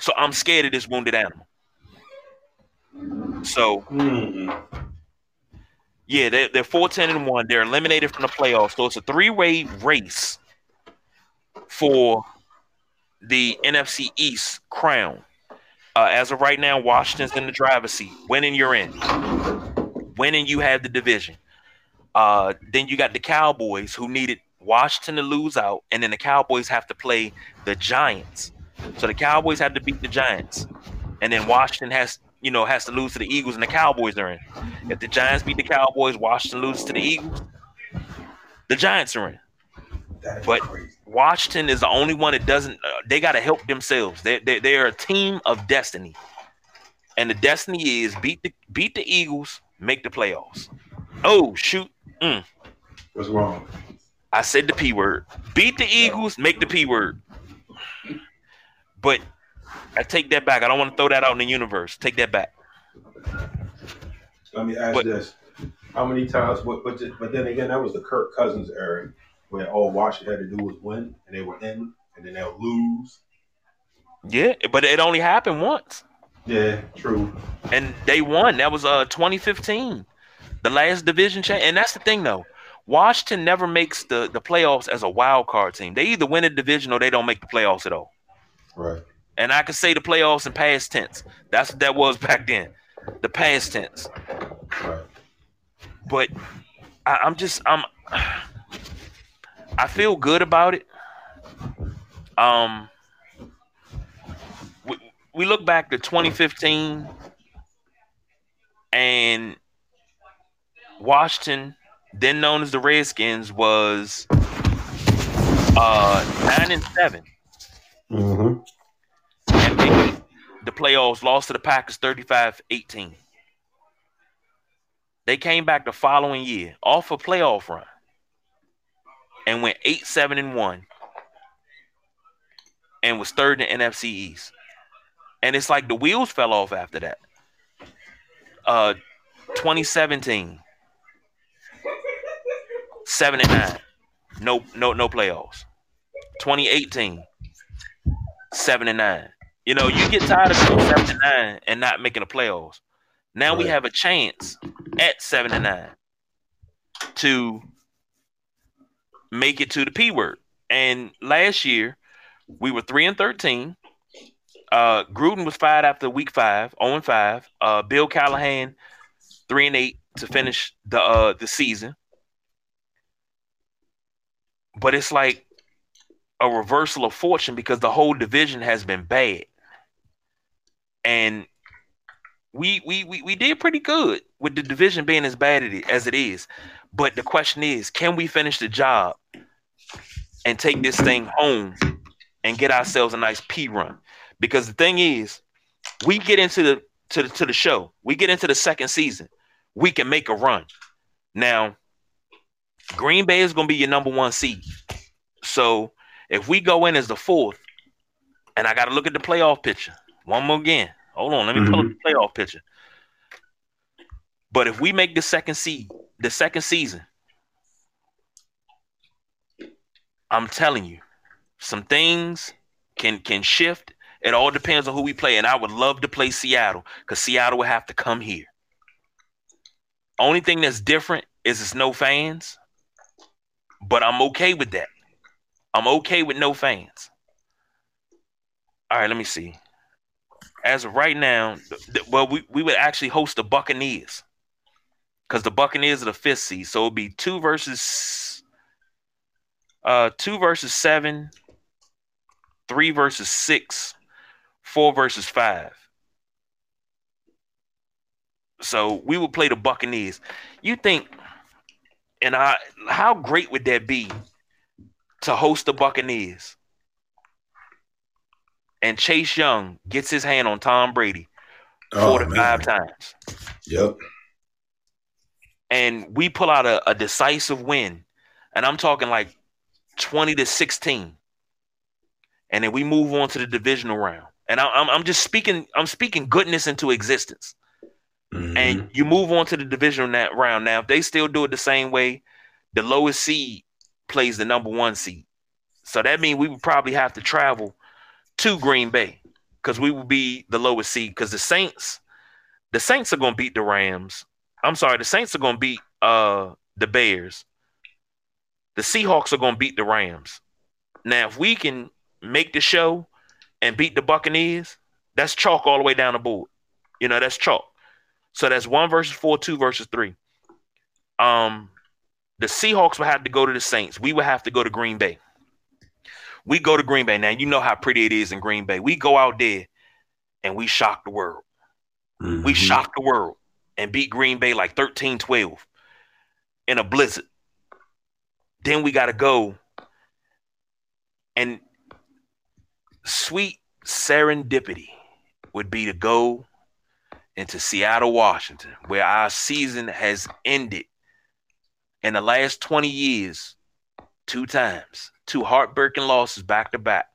so I'm scared of this wounded animal. So. Mm-hmm. Yeah, they're, they're 4 and 1. They're eliminated from the playoffs. So it's a three way race for the NFC East crown. Uh, as of right now, Washington's in the driver's seat. Winning, you're in. Winning, you have the division. Uh, then you got the Cowboys who needed Washington to lose out, and then the Cowboys have to play the Giants. So the Cowboys have to beat the Giants, and then Washington has, you know, has to lose to the Eagles, and the Cowboys are in. If the Giants beat the Cowboys, Washington loses to the Eagles. The Giants are in. But crazy. Washington is the only one that doesn't. Uh, they got to help themselves. They they they are a team of destiny, and the destiny is beat the beat the Eagles, make the playoffs. Oh shoot!
Mm. What's wrong?
I said the P word. Beat the Eagles, make the P word. But I take that back. I don't want to throw that out in the universe. Take that back.
Let me ask but, this: How many times? But, but but then again, that was the Kirk Cousins era, where all Washington had to do was win, and they were in, and then they'll lose.
Yeah, but it only happened once.
Yeah, true.
And they won. That was uh 2015, the last division change. And that's the thing though Washington never makes the, the playoffs as a wild card team. They either win a division or they don't make the playoffs at all.
Right.
And I can say the playoffs in past tense. That's what that was [LAUGHS] back then. The past tense. But I, I'm just I'm [SIGHS] I feel good about it. Um we, we look back to 2015 and Washington, then known as the Redskins, was uh nine and 7
Mm-hmm.
The playoffs, lost to the Packers 35-18. They came back the following year off a playoff run and went 8-7 and 1 and was third in NFC East. And it's like the wheels fell off after that. Uh 2017 7 and 9. No no no playoffs. 2018 7 and 9. You know, you get tired of going 7 and 9 and not making the playoffs. Now we have a chance at 7 and 9 to make it to the P word. And last year we were 3 and 13. Uh Gruden was fired after week 5, 0 and 5. Uh Bill Callahan 3 and 8 to finish the uh the season. But it's like a reversal of fortune because the whole division has been bad. And we we we, we did pretty good with the division being as bad as it is. But the question is, can we finish the job and take this thing home and get ourselves a nice P run? Because the thing is, we get into the to the to the show, we get into the second season, we can make a run. Now, Green Bay is gonna be your number one seed. So if we go in as the fourth, and I got to look at the playoff picture one more again. Hold on, let me pull up mm-hmm. the playoff picture. But if we make the second seed, the second season, I'm telling you, some things can can shift. It all depends on who we play, and I would love to play Seattle because Seattle would have to come here. Only thing that's different is it's no fans, but I'm okay with that. I'm okay with no fans. All right, let me see. As of right now, th- well, we, we would actually host the Buccaneers because the Buccaneers are the fifth seed, so it'd be two versus uh two versus seven, three versus six, four versus five. So we would play the Buccaneers. You think, and I, how great would that be to host the Buccaneers? And Chase Young gets his hand on Tom Brady
Oh,
four to five times.
Yep.
and we pull out a, a decisive win, and I'm talking like 20 to 16, and then we move on to the divisional round. And I, I'm I'm just speaking I'm speaking goodness into existence,
Mhm.
and you move on to the divisional na- round. Now, if they still do it the same way, the lowest seed plays the number one seed, so that means we would probably have to travel to Green Bay because we will be the lowest seed because the Saints, the Saints are going to beat the Rams. I'm sorry, the Saints are going to beat uh the Bears. The Seahawks are going to beat the Rams. Now, if we can make the show and beat the Buccaneers, that's chalk all the way down the board. You know, that's chalk. So that's one versus four, two versus three. Um, the Seahawks would have to go to the Saints. We would have to go to Green Bay. We go to Green Bay. Now you know how pretty it is in Green Bay. We go out there and we shock the world. We
Mhm.
shocked the world and beat Green Bay like 13 12 in a blizzard. Then we got to go and sweet serendipity would be to go into Seattle, Washington, where our season has ended in the last 20 years two times, two heartbreaking losses back to back.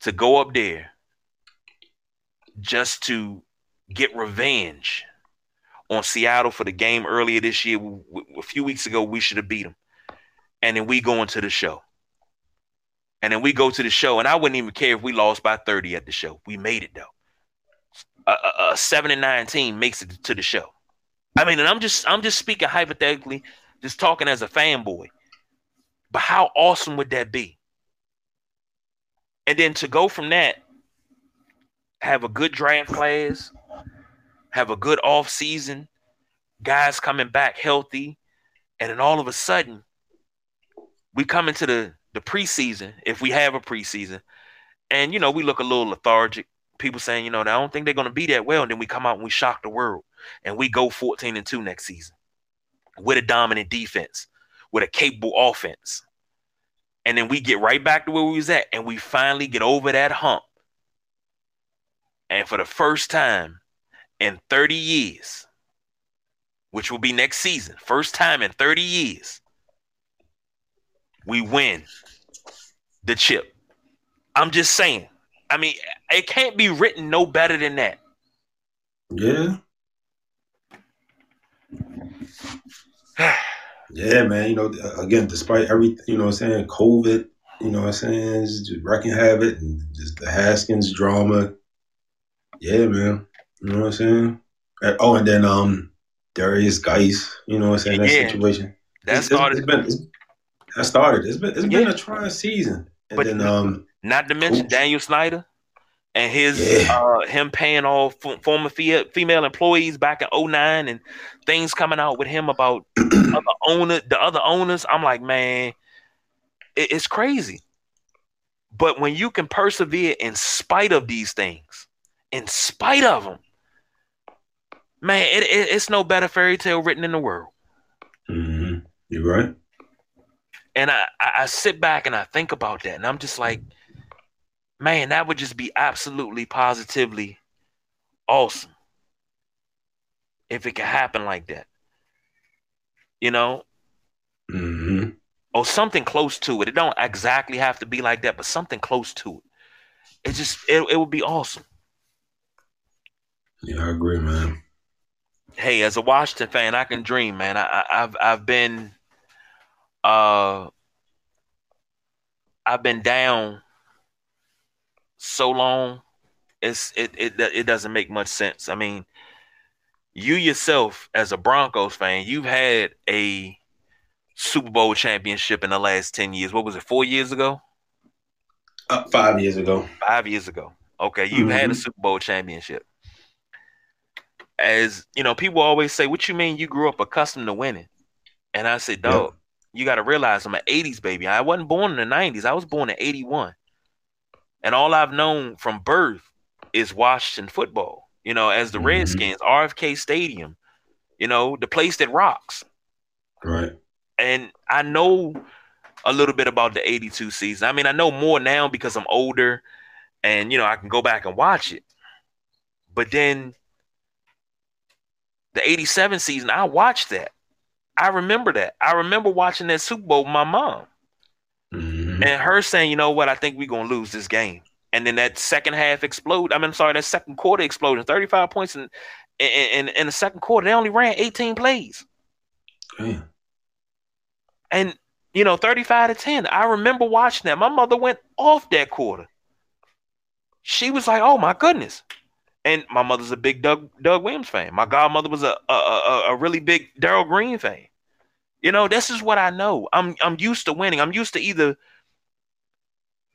To go up there just to get revenge on Seattle for the game earlier this year. A few weeks ago, we should have beat them. And then we go into the show. And then we go to the show, and I wouldn't even care if we lost by 30 at the show. We made it though. A, a, a seven and nine team makes it to the show. I mean, and I'm just I'm just speaking hypothetically, just talking as a fanboy. But how awesome would that be? And then to go from that, have a good draft class, have a good off season, guys coming back healthy, and then all of a sudden, we come into the the preseason if we have a preseason, and you know we look a little lethargic. People saying, you know, I don't think they're going to be that well, and then we come out and we shock the world, and we go 14 and two next season with a dominant defense, with a capable offense, and then we get right back to where we was at, and we finally get over that hump, and for the first time in 30 years, which will be next season, first time in 30 years, we win the chip. I'm just saying. I mean, it can't be written no better than that.
Yeah. Yeah, man. You know, again, despite everything, you know what I'm saying, COVID, you know what I'm saying, just wrecking habit and just the Haskins drama. Yeah, man. You know what I'm saying? Oh, and then um Derrius Guice, you know what I'm saying, that yeah. situation.
That started.
It's, it's been, it's, that started. It's been it's yeah. been a trying season. And but then um
not to mention oops. Daniel Snyder and his yeah. uh him paying all f- former female employees back in 09 and things coming out with him about [CLEARS THROAT] other owner the other owners. I'm like, man, it, it's crazy. But when you can persevere in spite of these things, in spite of them, man, it, it, it's no better fairy tale written in the world.
Mm-hmm. You're right.
And I, I sit back and I think about that, and I'm just like, man, that would just be absolutely positively awesome if it could happen like that. You know?
Mm-hmm.
Or something close to it. It don't exactly have to be like that, but something close to it. It just it, it would be awesome.
Yeah, I agree, man.
Hey, as a Washington fan, I can dream, man. I, I I've I've been uh, I've been down so long. It's it it it doesn't make much sense. I mean, you yourself as a Broncos fan, you've had a Super Bowl championship in the last 10 years. What was it, four years ago?
Uh, five years ago.
Five years ago. Okay, you've mm-hmm. had a Super Bowl championship. As you know, people always say, What you mean you grew up accustomed to winning? And I said, Dog, you got to realize I'm an 80s baby. I wasn't born in the 90s. I was born in 81. And all I've known from birth is Washington football. You know, as the mm-hmm. Redskins, RFK Stadium, you know, the place that rocks.
Right.
And I know a little bit about the 82 season. I mean, I know more now because I'm older and, you know, I can go back and watch it. But then the 87 season, I watched that. I remember that. I remember watching that Super Bowl with my mom. Mm-hmm. And her saying, you know what, I think we're gonna lose this game. And then that second half explode. I mean, I'm sorry, that second quarter explosion, 35 points in in, in, in the second quarter. They only ran 18 plays.
Damn.
And you know, 35 to 10. I remember watching that. My mother went off that quarter. She was like, "Oh my goodness!" And my mother's a big Doug Doug Williams fan. My godmother was a a, a, a really big Darrell Green fan. You know, this is what I know. I'm I'm used to winning. I'm used to either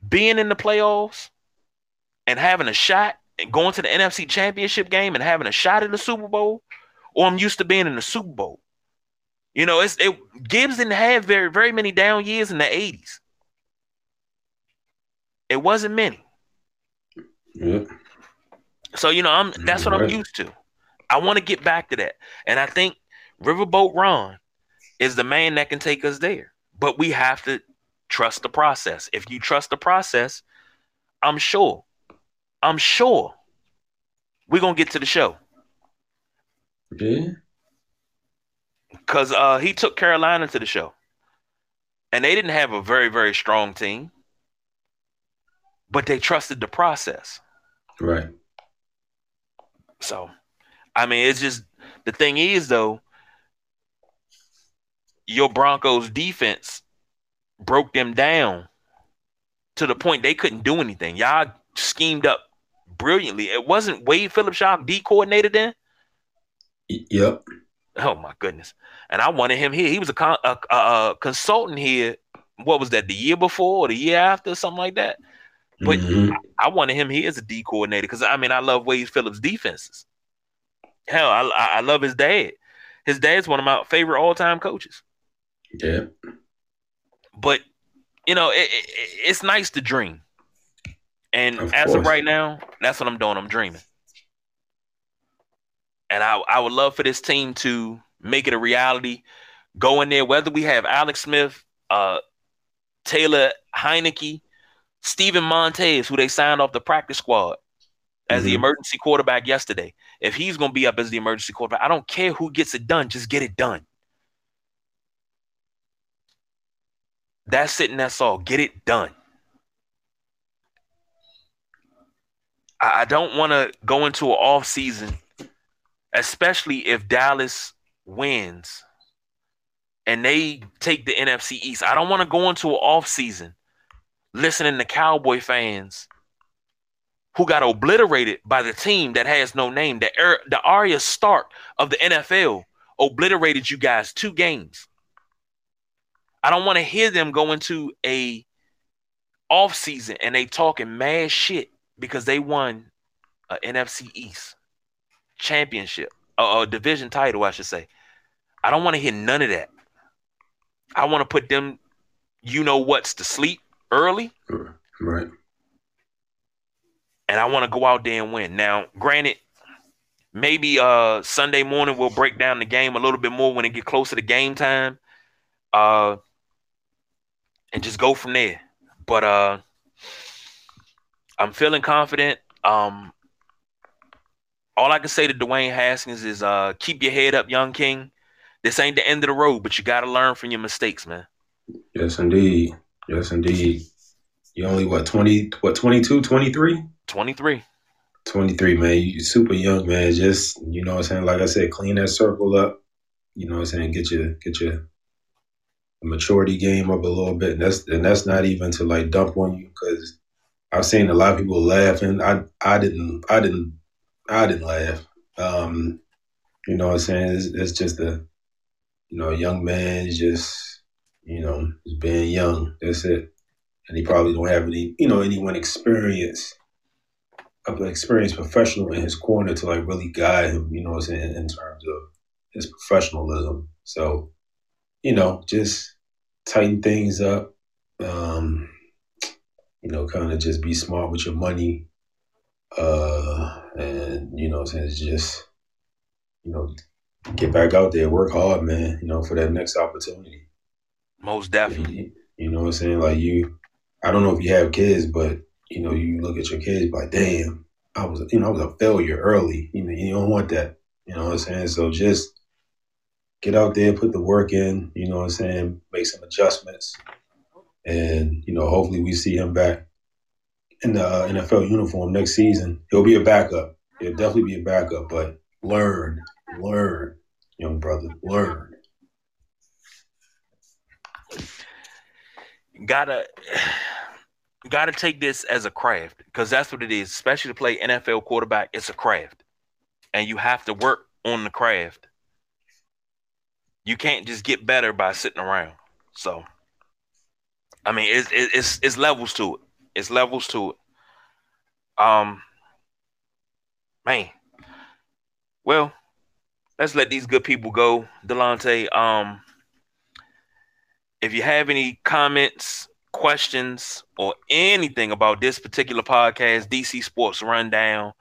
being in the playoffs and having a shot and going to the NFC championship game and having a shot at the Super Bowl, or I'm used to being in the Super Bowl. You know, it's it Gibbs didn't have very, very many down years in the 80s. It wasn't many.
Yeah.
So, you know, I'm that's what right. I'm used to. I want to get back to that. And I think Riverboat Ron is the man that can take us there. But we have to trust the process. If you trust the process, I'm sure, I'm sure we're gonna get to the show.
Yeah.
Cause uh he took Carolina to the show. And they didn't have a very, very strong team. But they trusted the process.
Right.
So I mean it's just the thing is though, your Broncos defense broke them down to the point they couldn't do anything. Y'all schemed up brilliantly. It wasn't Wade Phillips y'all D coordinator then?
Yep.
Oh my goodness! And I wanted him here. He was a, con- a, a, a consultant here. What was that? The year before or the year after, something like that. But
Mhm.
I, I wanted him here as a D coordinator because I mean I love Wade Phillips' defenses. Hell, I, I I love his dad. His dad's one of my favorite all time coaches.
Yeah.
But you know, it, it, it's nice to dream. And
Of
as of right now, that's what I'm doing. I'm dreaming. And I, I would love for this team to make it a reality. Go in there, whether we have Alex Smith, uh, Taylor Heinicke, Steven Montez, who they signed off the practice squad as the
Mhm.
emergency quarterback yesterday. If he's going to be up as the emergency quarterback, I don't care who gets it done, just get it done. That's it and that's all. Get it done. I, don't want to go into an off season, especially if Dallas wins and they take the NFC East. I don't want to go into an off season listening to Cowboy fans who got obliterated by the team that has no name. The Ar- the Arya Stark of the NFL obliterated you guys two games. I don't want to hear them go into a off season and they talking mad shit because they won a NFC East championship, a, a division title, I should say. I don't want to hear none of that. I want to put them, you know what's to sleep early,
Right.
and I want to go out there and win. Now, granted, maybe uh Sunday morning we'll break down the game a little bit more when it get closer to game time. Uh and just go from there. But uh I'm feeling confident. Um all I can say to Dwayne Haskins is uh keep your head up, young king. This ain't the end of the road, but you gotta learn from your mistakes, man.
Yes, indeed. Yes, indeed. You only what 20 what 22, 23?
23.
23, man. You super young, man. Just you know what I'm saying? Like I said, clean that circle up. You know what I'm saying? Get your get your maturity game up a little bit. And that's and that's not even to like dump on you because I've seen a lot of people laughing. I I didn't I didn't I didn't laugh. Um, you know what I'm saying? It's, it's just a you know, a young man just, you know, just being young. That's it. And he probably don't have any, you know, anyone experience an experienced professional in his corner to like really guide him, you know what I'm saying, in terms of his professionalism. So, you know, just tighten things up. Um, you know, kind of just be smart with your money. Uh and you know what saying, it's just you know, get back out there, work hard, man, you know, for that next opportunity.
Most definitely.
You, you know what I'm saying? Like you, I don't know if you have kids, but you know, you look at your kids like, damn, I was, you know, I was a failure early. You know, you don't want that. You know what I'm saying? So just get out there, put the work in. You know what I'm saying? Make some adjustments, and you know, hopefully we see him back in the uh, NFL uniform next season. He'll be a backup. He'll definitely be a backup, but learn, learn, young brother, learn.
gotta [SIGHS] gotta take this as a craft because that's what it is especially to play nfl quarterback it's a craft and you have to work on the craft you can't just get better by sitting around so i mean it's it's it's levels to it it's levels to it um man well let's let these good people go delante um if you have any comments, questions, or anything about this particular podcast, DC Sports Rundown,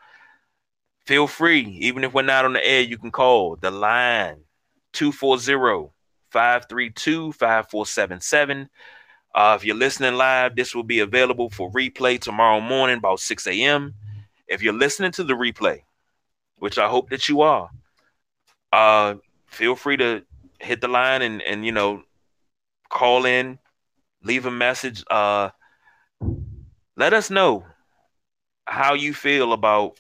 feel free. Even if we're not on the air, you can call the line 240 532 5477. Uh, if you're listening live, this will be available for replay tomorrow morning about 6 a.m. If you're listening to the replay, which I hope that you are, uh, feel free to hit the line and, and you know, call in, leave a message. Uh, let us know how you feel about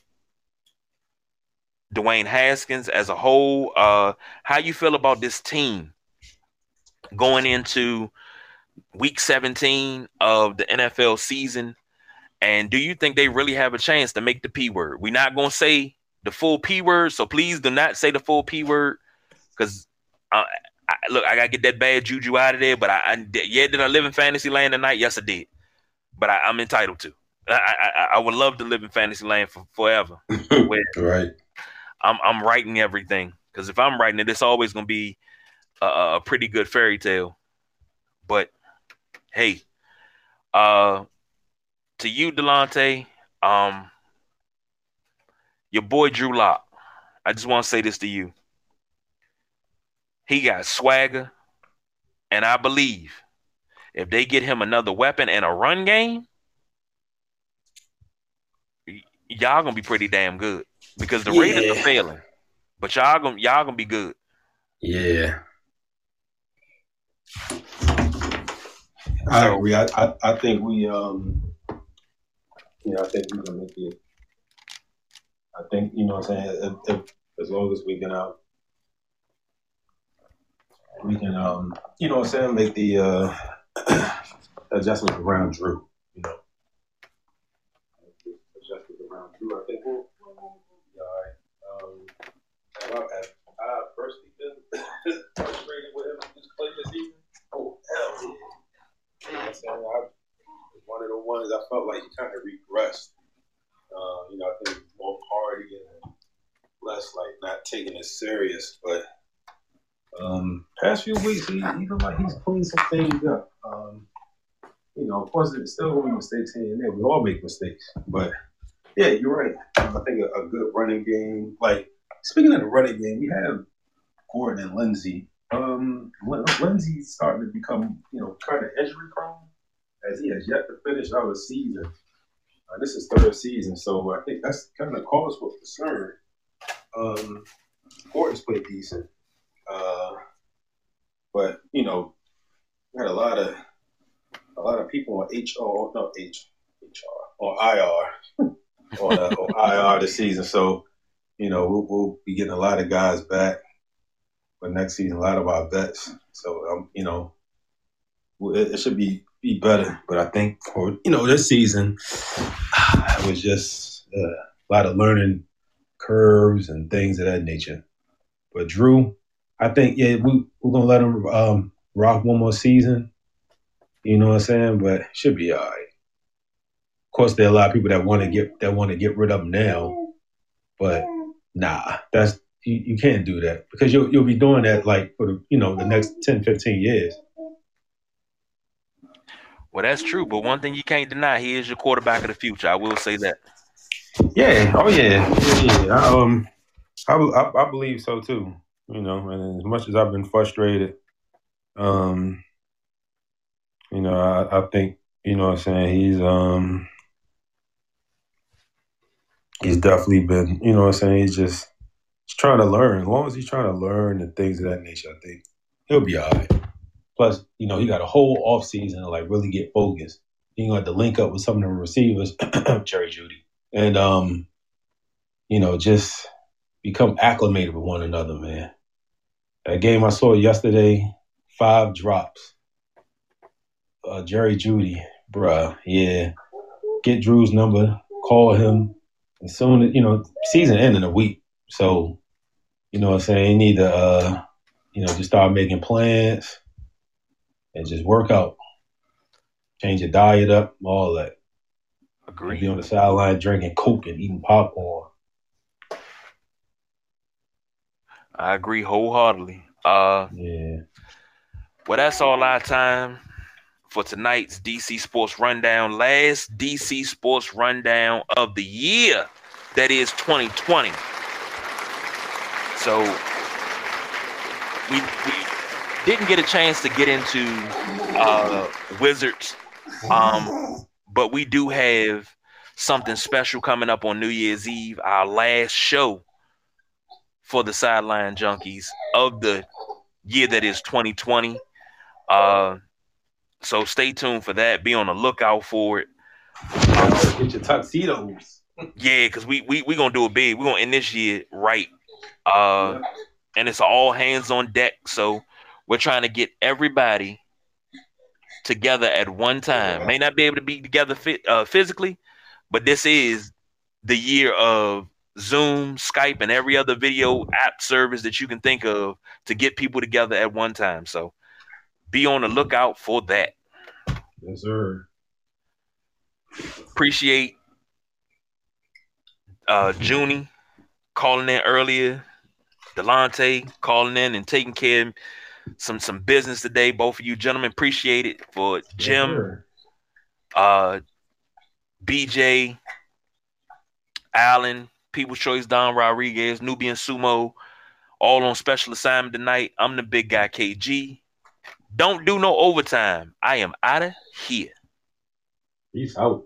Dwayne Haskins as a whole. Uh, how you feel about this team going into week 17 of the NFL season. And do you think they really have a chance to make the P word? We're not going to say the full P word, so please do not say the full P word. because I, uh, I, look, I gotta get that bad juju out of there. But I, I yeah, did I live in fantasy land tonight? Yes, I did. But I, am entitled to. I, I, I would love to live in fantasy land for forever. [LAUGHS]
right.
I'm I'm writing everything because if I'm writing it, it's always gonna be a, a pretty good fairy tale. But hey, uh, to you, Delonte, um, your boy Drew Lock. I just want to say this to you. He got swagger, and I believe if they get him another weapon and a run game, y'all gonna be pretty damn good because the yeah. Raiders are failing, but y'all gonna y'all gonna be good.
Yeah. I agree. I, I, I think we um you know I think we're gonna make it. I think you know what I'm saying if, if, as long as we can uh, we can um you know what I'm saying make the uh [CLEARS THROAT] adjustments around Drew you know adjustments around Drew I think we'll, we'll be all right um I, I personally been frustrated with him this play this season oh hell yeah you know what Saying I one of the ones I felt like he kind of regressed. Uh, you know, I think more party and less like not taking it serious. But um, past few weeks, he, he like he's cleaned some things up. Um, you know, of course, there's still going to be mistakes here and there. We all make mistakes, but yeah, you're right. Um, I think a, a, good running game. Like speaking of the running game, we have Gordon and Lindsay. Um, Lindsay's starting to become, you know, kind of injury prone as he has yet to finish out a season. Uh, this is third season, so I think that's kind of cause for concern. Um, Gordon's played decent, uh, but you know, we had a lot of a lot of people on HR, no H, HR, on IR, [LAUGHS] on, uh, on IR this season. So, you know, we'll, we'll, be getting a lot of guys back for next season. A lot of our vets. So, um, you know, it, it should be be better. But I think for you know this season, [SIGHS] it was just uh, a lot of learning curves and things of that nature. But Drew, I think yeah, we we're gonna let him um, rock one more season. You know what I'm saying? But should be all right. Of course, there are a lot of people that want to get that want to get rid of him now, but nah, that's you, you can't do that because you'll you'll be doing that like for the you know the next 10, 15 years.
Well, that's true, but one thing you can't deny, he is your quarterback of the future. I will say that.
Yeah. Oh yeah. Yeah. yeah. I, um, I, I, I believe so too. You know, and as much as I've been frustrated, um, you know, I, I think you know what I'm saying he's um he's definitely been you know what I'm saying he's just he's trying to learn. As long as he's trying to learn and things of that nature, I think he'll be all right. Plus, you know, he got a whole off season to like really get focused. He got to link up with some of the receivers, [CLEARS THROAT] Jerry Jeudy, and um, you know, just become acclimated with one another, man. That game I saw yesterday, five drops. Uh, Jerry Jeudy, bruh, yeah. Get Drew's number, call him, soon, you know, season end in a week. So, you know what I'm saying? You need to, uh, you know, just start making plans and just work out. Change your diet up, all that.
Agree.
Be on the sideline drinking Coke and eating popcorn.
I agree wholeheartedly. Uh,
yeah.
Well, that's all our time for tonight's DC Sports Rundown. Last DC Sports Rundown of the year. That is 2020. So we, we didn't get a chance to get into uh, Wizards, um, but we do have something special coming up on New Year's Eve, our last show for the Sideline Junkies of the year that is 2020. Uh, so stay tuned for that. Be on the lookout for it.
Get your tuxedos.
yeah, because we we we gonna do it big. We're gonna end this year right. Uh, and it's all hands on deck. So we're trying to get everybody together at one time. May not be able to be together fit, uh, physically, but this is the year of Zoom, Skype, and every other video app service that you can think of to get people together at one time. So be on the lookout for that.
Yes, sir.
Appreciate uh Junie calling in earlier, Delonte calling in and taking care of some some business today. Both of you gentlemen appreciate it for Jim, uh BJ, Allen, People's Choice, Don Rodriguez, Nubian Sumo, all on special assignment tonight. I'm the big guy KG. Don't do no overtime. I am out of here.
Peace out.